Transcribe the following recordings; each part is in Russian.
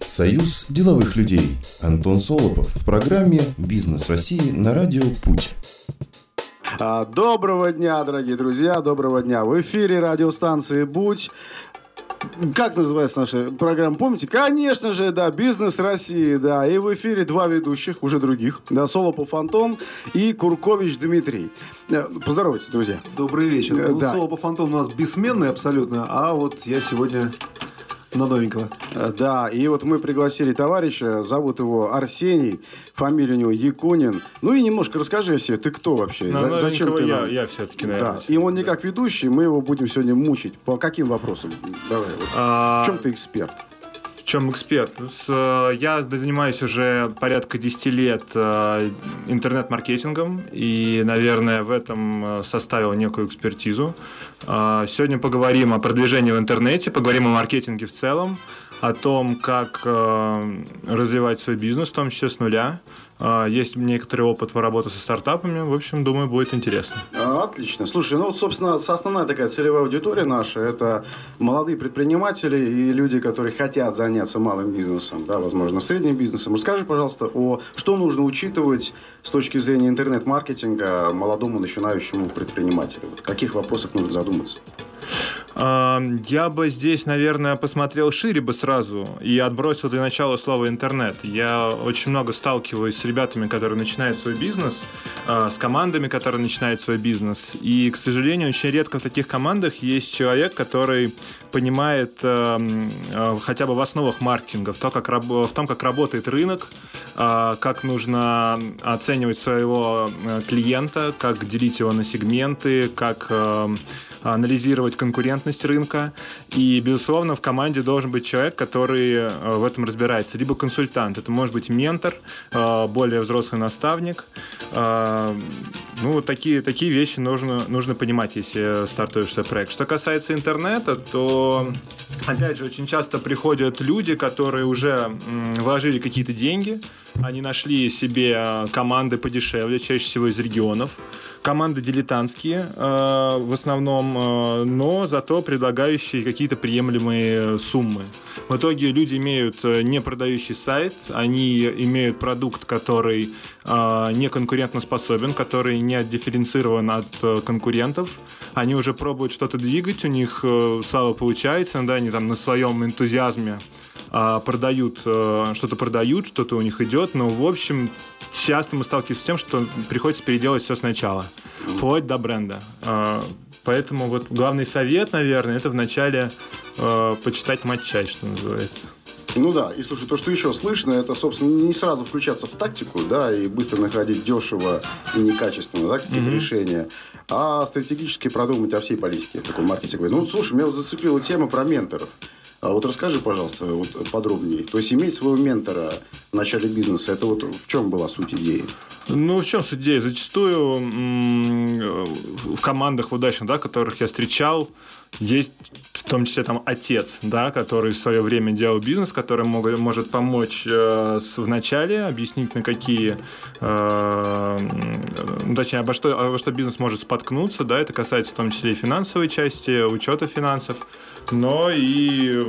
Союз деловых людей. Антон Солопов в программе «Бизнес России» на радио «Путь». А, Доброго дня, дорогие друзья, доброго дня. В эфире радиостанции «Будь». Как называется наша программа, помните? Конечно же, да, «Бизнес России», да. И в эфире два ведущих, уже других, да, Солопов Антон и Куркович Дмитрий. Э, Поздоровайтесь, друзья. Добрый вечер. Э, Ну, да. Солопов Антон у нас бессменный абсолютно, а вот я сегодня на новенького. Э, Да, и вот мы пригласили товарища, зовут его Арсений, фамилия у него Якунин. Ну и немножко расскажи о себе, ты кто вообще? На За- Зачем ты я, нам? я все-таки, Да, наверное. и он не как ведущий, мы его будем сегодня мучить. По каким вопросам? Давай, вот. А, В чем ты эксперт? Чем эксперт? Э, Я занимаюсь уже порядка 10 лет э, интернет-маркетингом и, наверное, в этом э, составил некую экспертизу. Сегодня поговорим о продвижении в интернете, поговорим о маркетинге в целом, о том, как э, развивать свой бизнес, в том числе с нуля. А, Есть некоторый опыт по работе со стартапами. В общем, думаю, будет интересно. Отлично. Слушай, ну вот, собственно, основная такая целевая аудитория наша – это молодые предприниматели и люди, которые хотят заняться малым бизнесом, да, возможно, средним бизнесом. Расскажи, пожалуйста, о что нужно учитывать с точки зрения интернет-маркетинга молодому начинающему предпринимателю. Вот, каких вопросах нужно задуматься? А, Я бы здесь, наверное, посмотрел шире бы сразу и отбросил для начала слово интернет. Я очень много сталкиваюсь с ребятами, которые начинают свой бизнес, а, с командами, которые начинают свой бизнес. И, к сожалению, очень редко в таких командах есть человек, который понимает э, хотя бы в основах маркетинга, в, то, как, в том, как работает рынок, а, как нужно оценивать своего клиента, как делить его на сегменты, как анализировать конкурентность рынка. И, безусловно, в команде должен быть человек, который э, в этом разбирается. Либо консультант. Это может быть ментор, э, более взрослый наставник. Э, Ну, вот такие, такие вещи нужно, нужно понимать, если стартуешь свой проект. Что касается интернета, то, опять же, очень часто приходят люди, которые уже вложили какие-то деньги, они нашли себе команды подешевле, чаще всего из регионов. Команды дилетантские э, в основном, э, но зато предлагающие какие-то приемлемые суммы. В итоге люди имеют э, не продающий сайт, они имеют продукт, который не конкурентоспособен, который не дифференцирован от конкурентов. Они уже пробуют что-то двигать, у них э, получается, да, они там на своем энтузиазме а, продают, что-то продают, что-то у них идет, но в общем часто мы сталкиваемся с тем, что приходится переделать все сначала, вплоть до бренда. А, Поэтому вот главный совет, наверное, это вначале э, почитать матчасть, что называется. Ну да, и слушай, то, что еще слышно, это, собственно, не сразу включаться в тактику, да, и быстро находить дешево и некачественно, да, какие-то решения, а стратегически продумать о всей политике такой маркетинговой. Ну, слушай, меня вот зацепила тема про менторов. А вот расскажи, пожалуйста, вот подробнее. То есть иметь своего ментора в начале бизнеса, это вот в чем была суть идеи? Ну, в чем суть идеи? Зачастую в командах удачных, да, которых я встречал, есть в том числе там отец, да, который в свое время делал бизнес, который мог- может помочь э, с- в начале, объяснить на какие, э, точнее, обо что, обо что бизнес может споткнуться, да, это касается в том числе и финансовой части, учета финансов, но и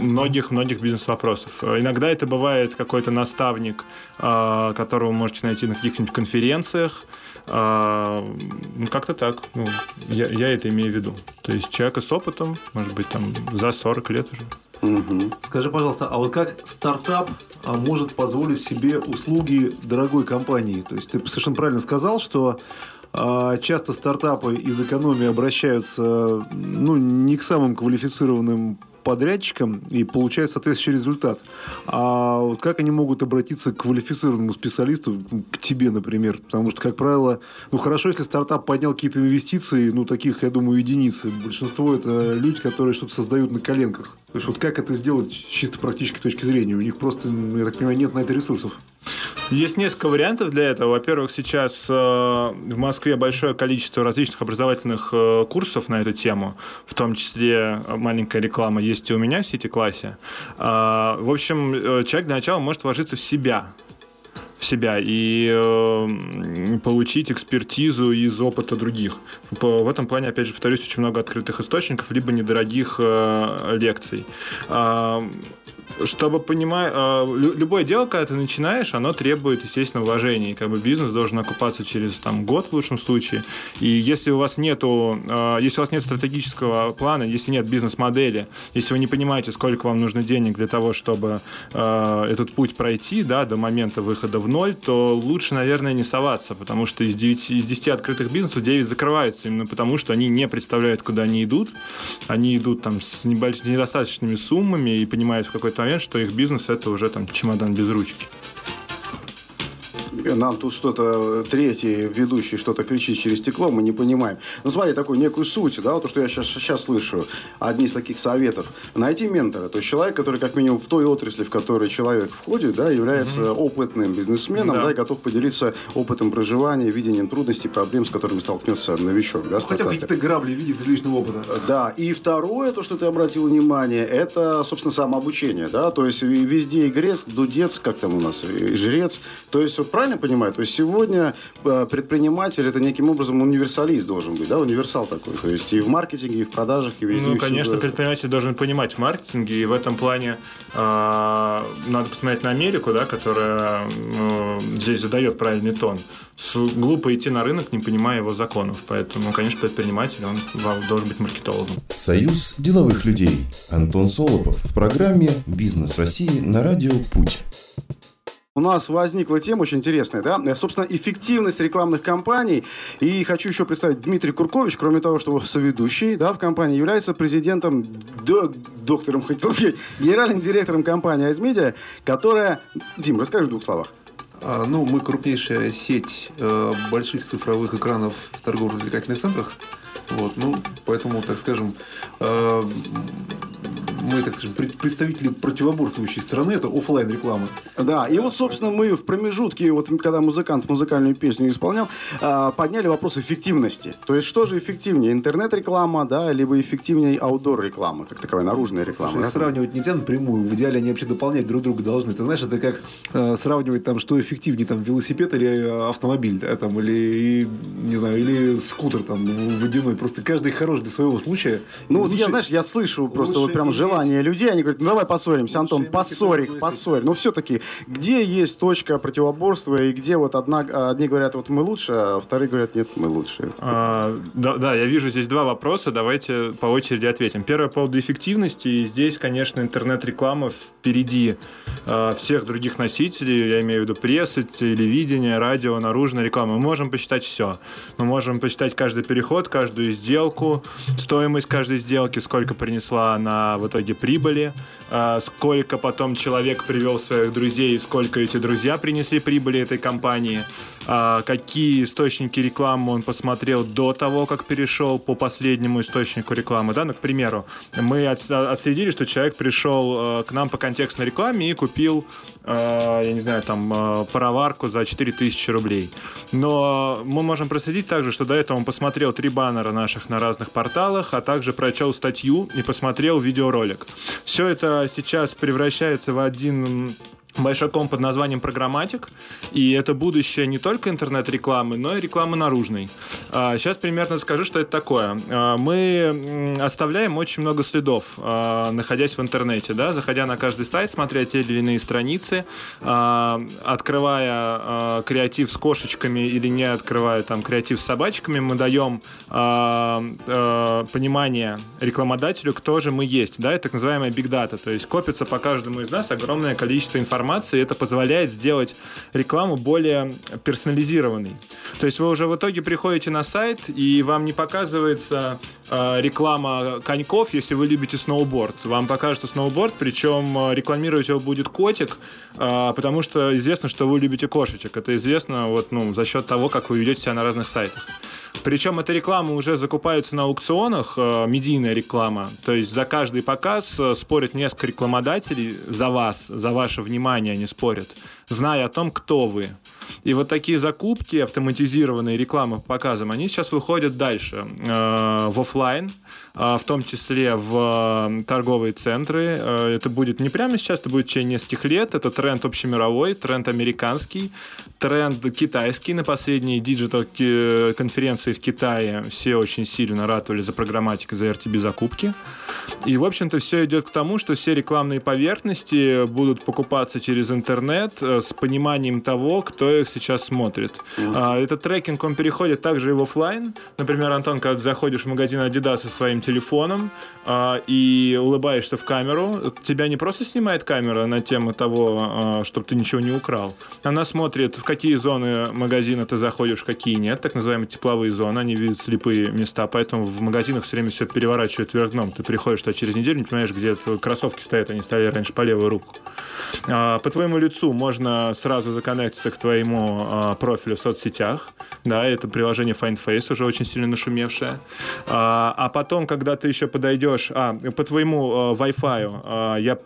многих-многих бизнес-вопросов. Иногда это бывает какой-то наставник, э, которого вы можете найти на каких-нибудь конференциях, а, ну, как-то так. Ну, я, я это имею в виду. То есть человек с опытом, может быть, там за 40 лет уже. Мгм. Скажи, пожалуйста, а вот как стартап а, может позволить себе услуги дорогой компании? То есть ты совершенно правильно сказал, что а, часто стартапы из экономии обращаются ну, не к самым квалифицированным подрядчикам и получают соответствующий результат. А вот как они могут обратиться к квалифицированному специалисту, ну, к тебе, например? Потому что, как правило, ну хорошо, если стартап поднял какие-то инвестиции, ну таких, я думаю, единицы. Большинство это люди, которые что-то создают на коленках. То есть вот как это сделать с чисто практической точки зрения? У них просто, я так понимаю, нет на это ресурсов. Есть несколько вариантов для этого. Во-первых, сейчас э, в Москве большое количество различных образовательных э, курсов на эту тему, в том числе э, маленькая реклама есть и у меня в Сити-классе. А, в общем, человек для начала может вложиться в себя. В себя и э, получить экспертизу из опыта других. В этом плане, опять же, повторюсь, очень много открытых источников, либо недорогих э, лекций. А, чтобы понимать, а, любое дело, когда ты начинаешь, оно требует, естественно, вложений. Как бы бизнес должен окупаться через там, год в лучшем случае. И если у вас нету, а, если у вас нет стратегического плана, если нет бизнес-модели, если вы не понимаете, сколько вам нужно денег для того, чтобы этот путь пройти, да, до момента выхода в ноль, то лучше, наверное, не соваться, потому что из 9, из 10 открытых бизнесов 9 закрываются именно потому, что они не представляют, куда они идут. Они идут там с небольшими, недостаточными суммами и понимают в какой-то момент, что их бизнес это уже там чемодан без ручки нам тут что-то третий ведущий что-то кричит через стекло, мы не понимаем. Ну, смотри, такую некую суть, да, вот то, что я сейчас, сейчас слышу, одни из таких советов. Найти ментора, то есть человек, который как минимум в той отрасли, в которой человек входит, да, является mm-hmm. опытным бизнесменом, да. да, и готов поделиться опытом проживания, видением трудностей, проблем, с которыми столкнется новичок, да, Хотя бы какие-то грабли видеть из личного опыта. Да, и второе, то, что ты обратил внимание, это, собственно, самообучение, да, то есть везде игрец, дудец, как там у нас, и жрец, то есть вот правильно понимаю? То есть сегодня э, предприниматель это неким образом универсалист должен быть, да, универсал такой. То есть и в маркетинге, и в продажах, и везде. Ну, и конечно, всюду. предприниматель должен понимать в маркетинге, и в этом плане э, надо посмотреть на Америку, да, которая э, здесь задает правильный тон. С, глупо идти на рынок, не понимая его законов. Поэтому, конечно, предприниматель, он должен быть маркетологом. Союз деловых людей. Антон Солопов в программе «Бизнес России» на радио «Путь» у нас возникла тема очень интересная, да, собственно, эффективность рекламных кампаний. И хочу еще представить Дмитрий Куркович, кроме того, что соведущий, да, в компании, является президентом, доктором, хотел сказать, генеральным директором компании Айзмедиа, которая... Дим, расскажи в двух словах. А, ну, мы крупнейшая сеть э, больших цифровых экранов в торгово-развлекательных центрах. Вот, ну, поэтому, так скажем, э, мы, так скажем, представители противоборствующей страны, это офлайн реклама. Да, и вот, собственно, мы в промежутке, вот когда музыкант музыкальную песню исполнял, а, подняли вопрос эффективности. То есть, что же эффективнее, интернет-реклама, да, либо эффективнее аутдор-реклама, как таковая наружная реклама? Слушай, да? Сравнивать нельзя напрямую, в идеале они вообще дополнять друг друга должны. Ты знаешь, это как э, сравнивать там, что эффективнее, там, велосипед или автомобиль, да, там, или, не знаю, или скутер там водяной. Просто каждый хорош для своего случая. Ну, вот я, знаешь, я слышу просто вот прям желание желание людей, они говорят, ну давай поссоримся, Антон, поссорь их, поссорь. Но все-таки, где есть точка противоборства и где вот одна, одни говорят, вот мы лучше, а вторые говорят, нет, мы лучше. А, да, да, я вижу здесь два вопроса, давайте по очереди ответим. Первое по поводу эффективности. И здесь, конечно, интернет-реклама впереди э, всех других носителей, я имею в виду прессы, телевидение, радио, наружная реклама. Мы можем посчитать все. Мы можем посчитать каждый переход, каждую сделку, стоимость каждой сделки, сколько принесла она в итоге итоге прибыли, а, сколько потом человек привел своих друзей, сколько эти друзья принесли прибыли этой компании, какие источники рекламы он посмотрел до того, как перешел по последнему источнику рекламы. Да? Ну, к примеру, мы отследили, что человек пришел а, к нам по контекстной рекламе и купил, я не знаю, там, пароварку за 4000 рублей. Но мы можем проследить также, что до этого он посмотрел три баннера наших на разных порталах, а также прочел статью и посмотрел видеоролик. Все это сейчас превращается в один большой ком под названием «Программатик», и это будущее не только интернет-рекламы, но и рекламы наружной. Сейчас а, примерно скажу, что это такое. А, мы оставляем очень много следов, а, находясь в интернете, да, заходя на каждый сайт, смотря те или иные страницы, открывая креатив с кошечками или не открывая там креатив с собачками, мы даем понимание рекламодателю, кто же мы есть, да, это так называемая big data, то есть копится по каждому из нас огромное количество информации, информации, это позволяет сделать рекламу более персонализированной. То есть вы уже в итоге приходите на сайт, и вам не показывается э, реклама коньков, если вы любите сноуборд. Вам покажется сноуборд, причем э, рекламировать его будет котик, э, потому что известно, что вы любите кошечек. Это известно вот, ну, за счет того, как вы ведете себя на разных сайтах. Причем эта реклама уже закупается на аукционах, э, медийная реклама. То есть за каждый показ э, спорят несколько рекламодателей за вас, за ваше внимание они спорят зная о том, кто вы. И вот такие закупки, автоматизированные рекламы по показам, они сейчас выходят дальше э, в офлайн, э, в том числе в э, торговые центры. Э, это будет не прямо сейчас, это будет в течение нескольких лет. Это тренд общемировой, тренд американский, тренд китайский. На последней digital конференции в Китае все очень сильно ратовали за программатику, за RTB закупки. И, в общем-то, все идет к тому, что все рекламные поверхности будут покупаться через интернет э, с пониманием того, кто их сейчас смотрит. Mm-hmm. Этот трекинг, он переходит также и в офлайн. Например, Антон, когда заходишь в магазин Adidas со своим телефоном а, и улыбаешься в камеру, тебя не просто снимает камера на тему того, а, чтобы ты ничего не украл. Она смотрит, в какие зоны магазина ты заходишь, какие нет, так называемые тепловые зоны, они видят слепые места, поэтому в магазинах все время все переворачивают вверх дном. Ты приходишь что через неделю не понимаешь, где кроссовки стоят, они стояли раньше по левую руку. А, по твоему лицу можно сразу законнектиться к твоему а, профилю в соцсетях. Да, это приложение FindFace уже очень сильно нашумевшее. А, а потом, когда ты еще подойдешь, а, по твоему Wi-Fi я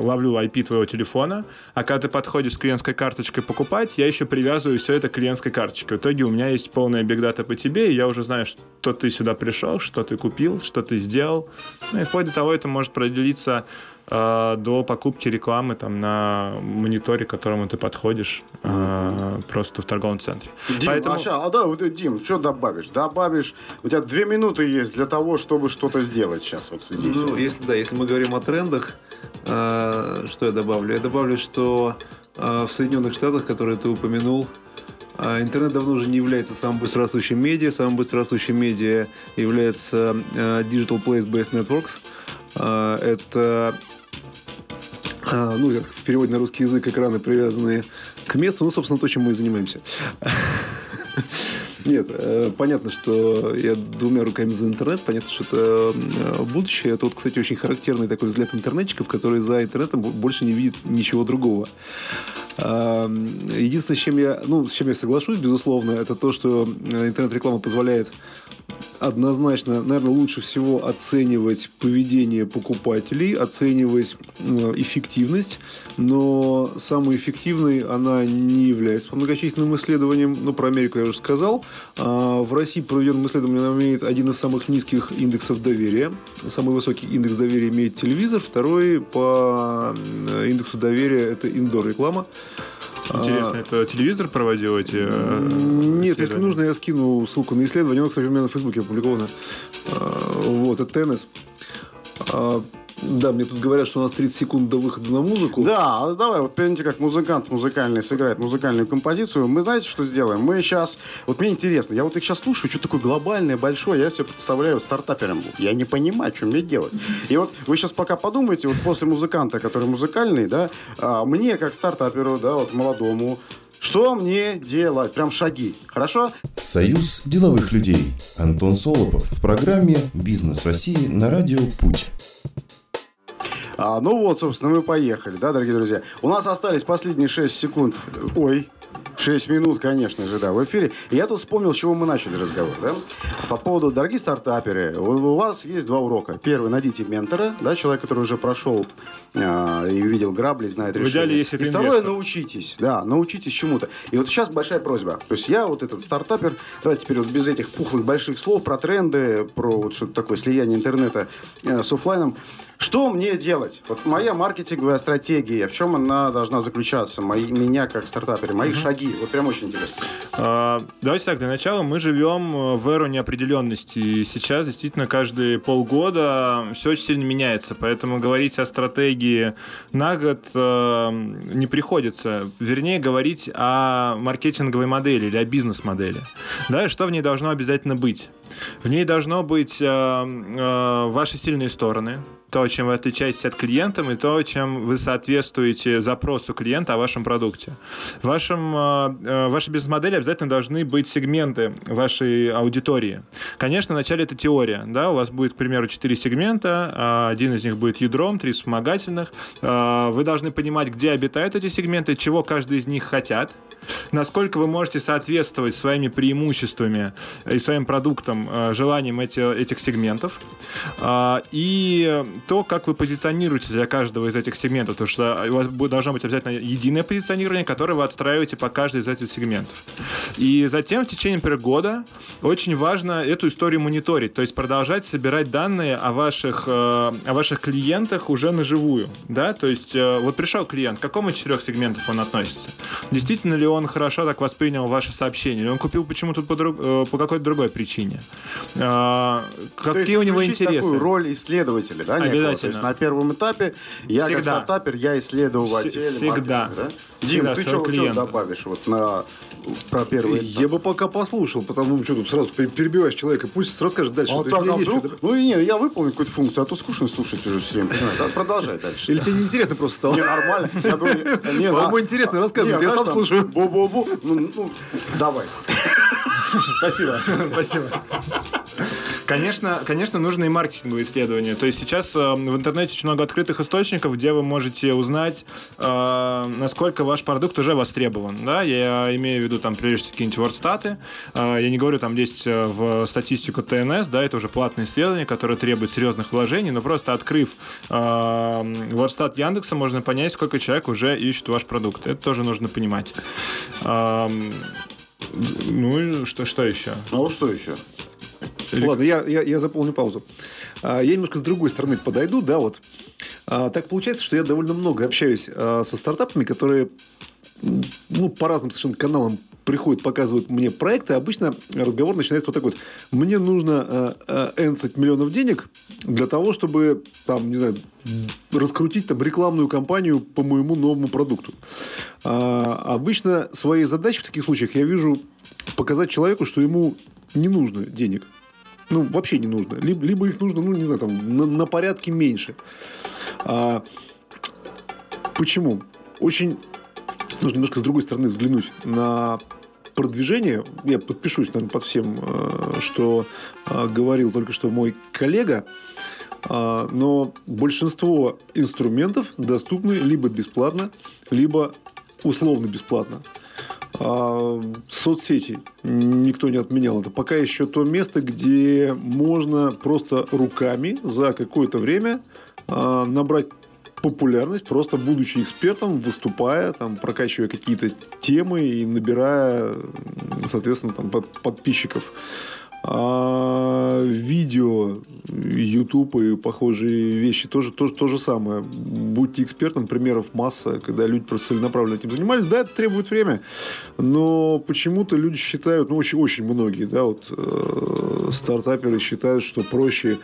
ловлю IP твоего телефона, а когда ты подходишь с клиентской карточкой покупать, я еще привязываю все это к клиентской карточке. В итоге у меня есть полная бигдата по тебе, и я уже знаю, что ты сюда пришел, что ты купил, что ты сделал. Ну и вплоть до того это может продлиться до покупки рекламы там на мониторе, к которому ты подходишь э, просто в торговом центре. Дим, Поэтому... а, а да, вот, Дим, что добавишь? Добавишь, у тебя две минуты есть для того, чтобы что-то сделать сейчас вот здесь. Ну, если да, если мы говорим о трендах, э, что я добавлю? Я добавлю, что э, в Соединенных Штатах, которые ты упомянул, интернет давно уже не является самым быстрорастущим медиа. Самым быстрорастущим медиа является э, Digital Place-Based Networks. А, это а, ну, в переводе на русский язык экраны привязанные к месту. Ну, собственно, то, чем мы и занимаемся. Нет, э, понятно, что я двумя руками за интернет, понятно, что это будущее. Это вот, кстати, очень характерный такой взгляд интернетчиков, которые за интернетом больше не видят ничего другого. Единственное, с чем я, ну, с чем я соглашусь, безусловно, это то, что э, интернет-реклама позволяет однозначно, наверное, лучше всего оценивать поведение покупателей, оценивать эффективность, но самой эффективной она не является. По многочисленным исследованиям, ну, про Америку я уже сказал, а в России проведенным исследованием она имеет один из самых низких индексов доверия. Самый высокий индекс доверия имеет телевизор, второй по индексу доверия это индор-реклама. Интересно, а, это телевизор проводил эти э, Нет, если нужно, я скину ссылку на исследование. Оно, кстати, у меня на Фейсбуке опубликовано. А, вот, это ТНС. Да, мне тут говорят, что у нас 30 секунд до выхода на музыку. Да, а давай, вот помните, как музыкант музыкальный сыграет музыкальную композицию. Мы знаете, что сделаем? Мы сейчас, вот мне интересно, я вот их сейчас слушаю, что такое глобальное, большое, я себе представляю стартапером. Я не понимаю, что мне делать. И вот вы сейчас пока подумайте, вот после музыканта, который музыкальный, да, а, мне как стартаперу, да, вот молодому, что мне делать? Прям шаги. Хорошо? Союз деловых людей. Антон Солопов в программе «Бизнес России» на радио «Путь». А, ну вот, собственно, мы поехали, да, дорогие друзья. У нас остались последние 6 секунд. Ой, 6 минут, конечно же, да, в эфире. И я тут вспомнил, с чего мы начали разговор, да? По поводу, дорогие стартаперы, у, вас есть два урока. Первый, найдите ментора, да, человек, который уже прошел э, и видел грабли, знает решение. В идеале, если и второе, инвестор. научитесь, да, научитесь чему-то. И вот сейчас большая просьба. То есть я вот этот стартапер, давайте теперь вот без этих пухлых больших слов про тренды, про вот что-то такое слияние интернета э, с офлайном. Что мне делать? Вот моя маркетинговая стратегия, в чем она должна заключаться? Мои, меня как стартапера, мои uh-huh. шаги. Вот прям очень интересно. А, давайте так, для начала мы живем э, в эру неопределенности. И сейчас действительно каждые полгода все очень сильно меняется. Поэтому говорить о стратегии на год э, не приходится. Вернее, говорить о маркетинговой модели или о бизнес-модели. Да, и что в ней должно обязательно быть? В ней должно быть э, э, ваши сильные стороны, то, чем вы отличаетесь от клиента, и то, чем вы соответствуете запросу клиента о вашем продукте. В вашем, э, э, вашей бизнес-модели обязательно должны быть сегменты вашей аудитории. Конечно, вначале это теория. Да? У вас будет, к примеру, 4 сегмента, а один из них будет ядром, три вспомогательных. Э, вы должны понимать, где обитают эти сегменты, чего каждый из них хотят, насколько вы можете соответствовать своими преимуществами и своим продуктам, желаниям эти, этих сегментов. И то, как вы позиционируете для каждого из этих сегментов, потому что у вас должно быть обязательно единое позиционирование, которое вы отстраиваете по каждой из этих сегментов. И затем в течение, например, года очень важно эту историю мониторить, то есть продолжать собирать данные о ваших, э, о ваших клиентах уже наживую. Да? То есть э, вот пришел клиент, к какому из четырех сегментов он относится? Действительно ли он хорошо так воспринял ваше сообщение? Или он купил почему-то по, друг, э, по какой-то другой причине? Какие у него интересы? такую роль исследователя, да? Обязательно. То есть на первом этапе я Всегда. как стартапер, я исследователь. Всегда. Да? Дим, ты что, что добавишь вот на про первый этап? Я бы пока послушал, потому что тут сразу перебиваешь человека, пусть расскажет дальше. А так, а вдруг? Ну и нет, я выполню какую-то функцию, а то скучно слушать уже все время. Продолжай дальше. Или тебе неинтересно просто стало? Не, нормально. По-моему, интересно рассказывай, я сам слушаю. Бу-бу-бу. Ну, ну, давай. Спасибо. Спасибо. Конечно, конечно, нужны и маркетинговые исследования. То есть сейчас э, в интернете очень много открытых источников, где вы можете узнать, э, насколько ваш продукт уже востребован. Да? Я имею в виду там прежде всего какие-нибудь вордстаты. Э, я не говорю там лезть э, в статистику ТНС, да, это уже платные исследования, которые требуют серьезных вложений, но просто открыв э, вордстат Яндекса, можно понять, сколько человек уже ищет ваш продукт. Это тоже нужно понимать. Э, ну что, что еще? Вот что еще? Ладно, я, я, я заполню паузу. А, я немножко с другой стороны подойду, да, вот. А, так получается, что я довольно много общаюсь а, со стартапами, которые ну, по разным совершенно каналам приходят, показывают мне проекты, обычно разговор начинается вот так вот. Мне нужно э, э, 11 миллионов денег для того, чтобы, там, не знаю, раскрутить там рекламную кампанию по моему новому продукту. А, обычно своей задачей в таких случаях я вижу показать человеку, что ему не нужно денег. Ну, вообще не нужно. Либо, либо их нужно, ну, не знаю, там, на, на порядке меньше. А, почему? Очень нужно немножко с другой стороны взглянуть на продвижение. Я подпишусь, наверное, под всем, э, что э, говорил только что мой коллега. А, но большинство инструментов доступны либо бесплатно, либо условно бесплатно. А, соцсети никто не отменял. Это пока еще то место, где можно просто руками за какое-то время а, набрать популярность, просто будучи экспертом, выступая, там, прокачивая какие-то темы и набирая, соответственно, там, подписчиков. А видео, YouTube и похожие вещи тоже, тоже то же самое. Будьте экспертом, примеров масса, когда люди просто целенаправленно этим занимались. Да, это требует время, но почему-то люди считают, ну, очень, очень многие, да, вот э, стартаперы считают, что проще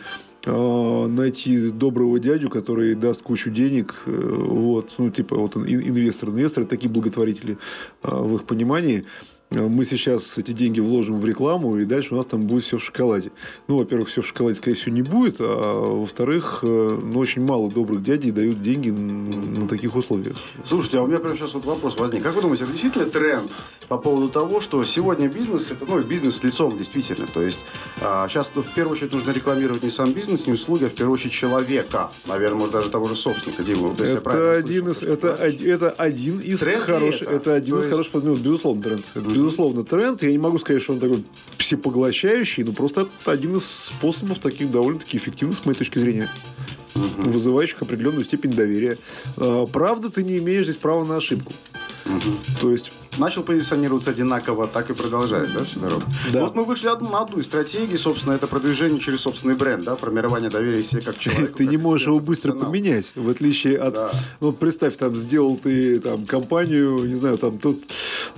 э, найти доброго дядю, который даст кучу денег, э, вот, ну, типа, вот инвестор, инвесторы, такие благотворители э, в их понимании, мы сейчас эти деньги вложим в рекламу, и дальше у нас там будет все в шоколаде. Ну, во-первых, все в шоколаде, скорее всего, не будет, а во-вторых, э, ну, очень мало добрых дядей дают деньги на таких условиях. Слушайте, а у меня прямо сейчас вот вопрос возник. Как вы думаете, это действительно тренд по поводу того, что сегодня бизнес, это, ну, бизнес с лицом, действительно. То есть, а, сейчас ну, в первую очередь нужно рекламировать не сам бизнес, не услуги, а в первую очередь человека. Наверное, может, даже того же собственника, Дима. Это один, из, это, это один из хороших, это? это один То из есть... хороших, ну, безусловно, тренд. Безусловно, тренд. Я не могу сказать, что он такой всепоглощающий, но просто это один из способов таких довольно-таки эффективных, с моей точки зрения угу. вызывающих определенную степень доверия. А, правда, ты не имеешь здесь права на ошибку. Угу. То есть начал позиционироваться одинаково, так и продолжает, да, всю дорогу. Да. Вот мы вышли на одну из стратегий, собственно, это продвижение через собственный бренд, да, формирование доверия себе как человеку. Ты не можешь его быстро поменять, в отличие от, ну, представь, там, сделал ты там компанию, не знаю, там, тут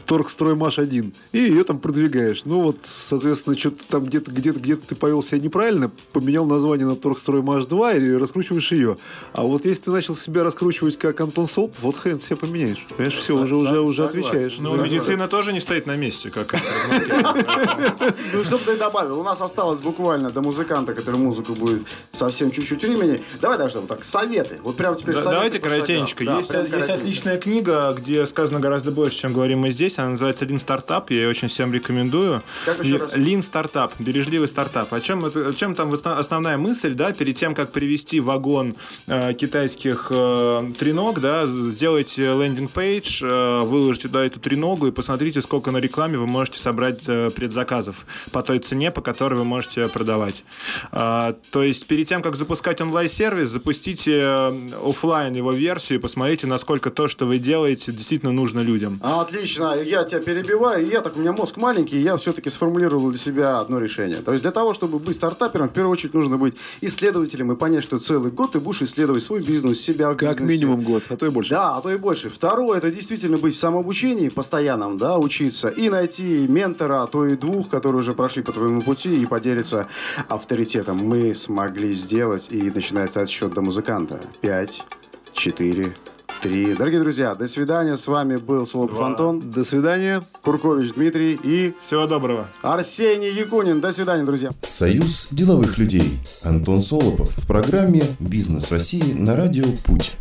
Торгстроймаш-1, и ее там продвигаешь. Ну, вот, соответственно, что-то там где-то где-то где-то ты повел себя неправильно, поменял название на Торгстроймаш-2 и раскручиваешь ее. А вот если ты начал себя раскручивать как Антон Солп, вот хрен себя поменяешь. Понимаешь, все, уже, уже, уже отвечаешь. Ну, медицина тоже не стоит на месте, как Ну, что бы ты добавил? У нас осталось буквально до музыканта, который музыку будет совсем чуть-чуть времени. Давай даже вот так, советы. Вот прямо теперь советы. Давайте коротенько. Есть отличная книга, где сказано гораздо больше, чем говорим мы здесь. Она называется Lean Startup. Я ее очень всем рекомендую. Lean Startup. Бережливый стартап. О чем, о чем там основная мысль, да, перед тем, как привести вагон э, китайских э, треног, да, сделайте лендинг-пейдж, э, выложите туда эту треногу, треногу и посмотрите, сколько на рекламе вы можете собрать э, предзаказов по той цене, по которой вы можете продавать. А, то есть перед тем, как запускать онлайн-сервис, запустите э, офлайн его версию и посмотрите, насколько то, что вы делаете, действительно нужно людям. Отлично, я тебя перебиваю. Я так, у меня мозг маленький, я все-таки сформулировал для себя одно решение. То есть для того, чтобы быть стартапером, в первую очередь нужно быть исследователем и понять, что целый год ты будешь исследовать свой бизнес, себя Как бизнесе. минимум год, а то и больше. Да, а то и больше. Второе, это действительно быть в самообучении постоянном, да, учиться и найти ментора, а то и двух, которые уже прошли по твоему пути и поделиться авторитетом. Мы смогли сделать, и начинается отсчет до музыканта. Пять, четыре, три. Дорогие друзья, до свидания. С вами был Солопов Два. Антон, До свидания. Куркович Дмитрий и Всего доброго. Арсений Якунин. До свидания, друзья. Союз деловых людей. Антон Солопов в программе «Бизнес России» на радио «Путь».